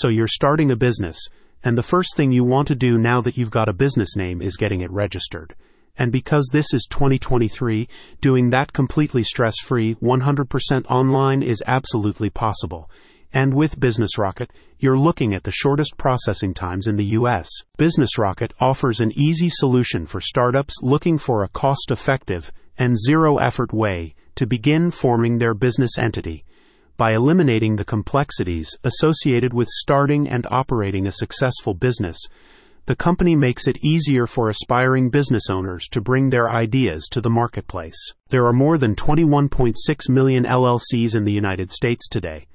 So you're starting a business, and the first thing you want to do now that you've got a business name is getting it registered. And because this is 2023, doing that completely stress free, 100% online is absolutely possible. And with BusinessRocket, you're looking at the shortest processing times in the US. BusinessRocket offers an easy solution for startups looking for a cost effective and zero effort way to begin forming their business entity by eliminating the complexities associated with starting and operating a successful business. The company makes it easier for aspiring business owners to bring their ideas to the marketplace. There are more than 21.6 million LLCs in the United States today.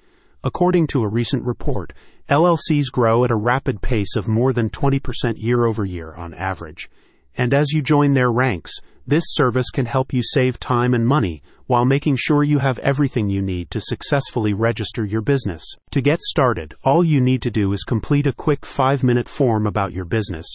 According to a recent report, LLCs grow at a rapid pace of more than 20% year over year on average. And as you join their ranks, this service can help you save time and money while making sure you have everything you need to successfully register your business. To get started, all you need to do is complete a quick five minute form about your business.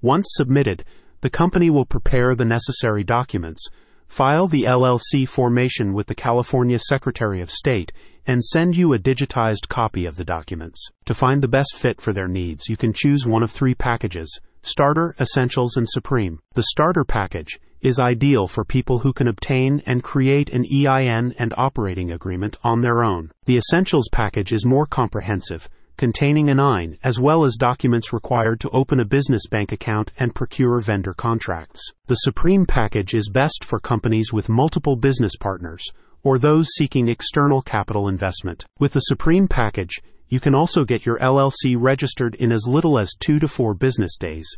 Once submitted, the company will prepare the necessary documents, file the LLC formation with the California Secretary of State, and send you a digitized copy of the documents. To find the best fit for their needs, you can choose one of three packages Starter, Essentials, and Supreme. The Starter package is ideal for people who can obtain and create an EIN and operating agreement on their own. The Essentials package is more comprehensive, containing an EIN as well as documents required to open a business bank account and procure vendor contracts. The Supreme package is best for companies with multiple business partners or those seeking external capital investment. With the Supreme package, you can also get your LLC registered in as little as two to four business days,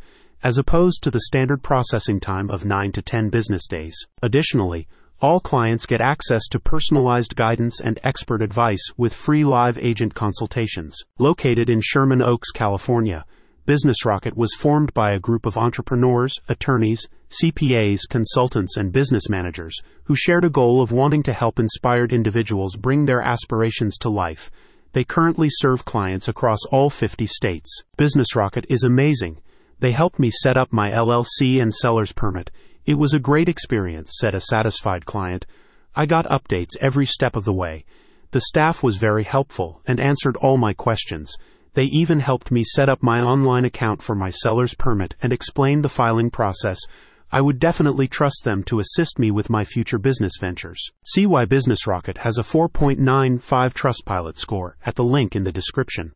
as opposed to the standard processing time of 9 to 10 business days. Additionally, all clients get access to personalized guidance and expert advice with free live agent consultations. Located in Sherman Oaks, California, BusinessRocket was formed by a group of entrepreneurs, attorneys, CPAs, consultants, and business managers who shared a goal of wanting to help inspired individuals bring their aspirations to life. They currently serve clients across all 50 states. BusinessRocket is amazing they helped me set up my LLC and seller's permit. It was a great experience, said a satisfied client. I got updates every step of the way. The staff was very helpful and answered all my questions. They even helped me set up my online account for my seller's permit and explained the filing process. I would definitely trust them to assist me with my future business ventures. See why BusinessRocket has a 4.95 Trustpilot score at the link in the description.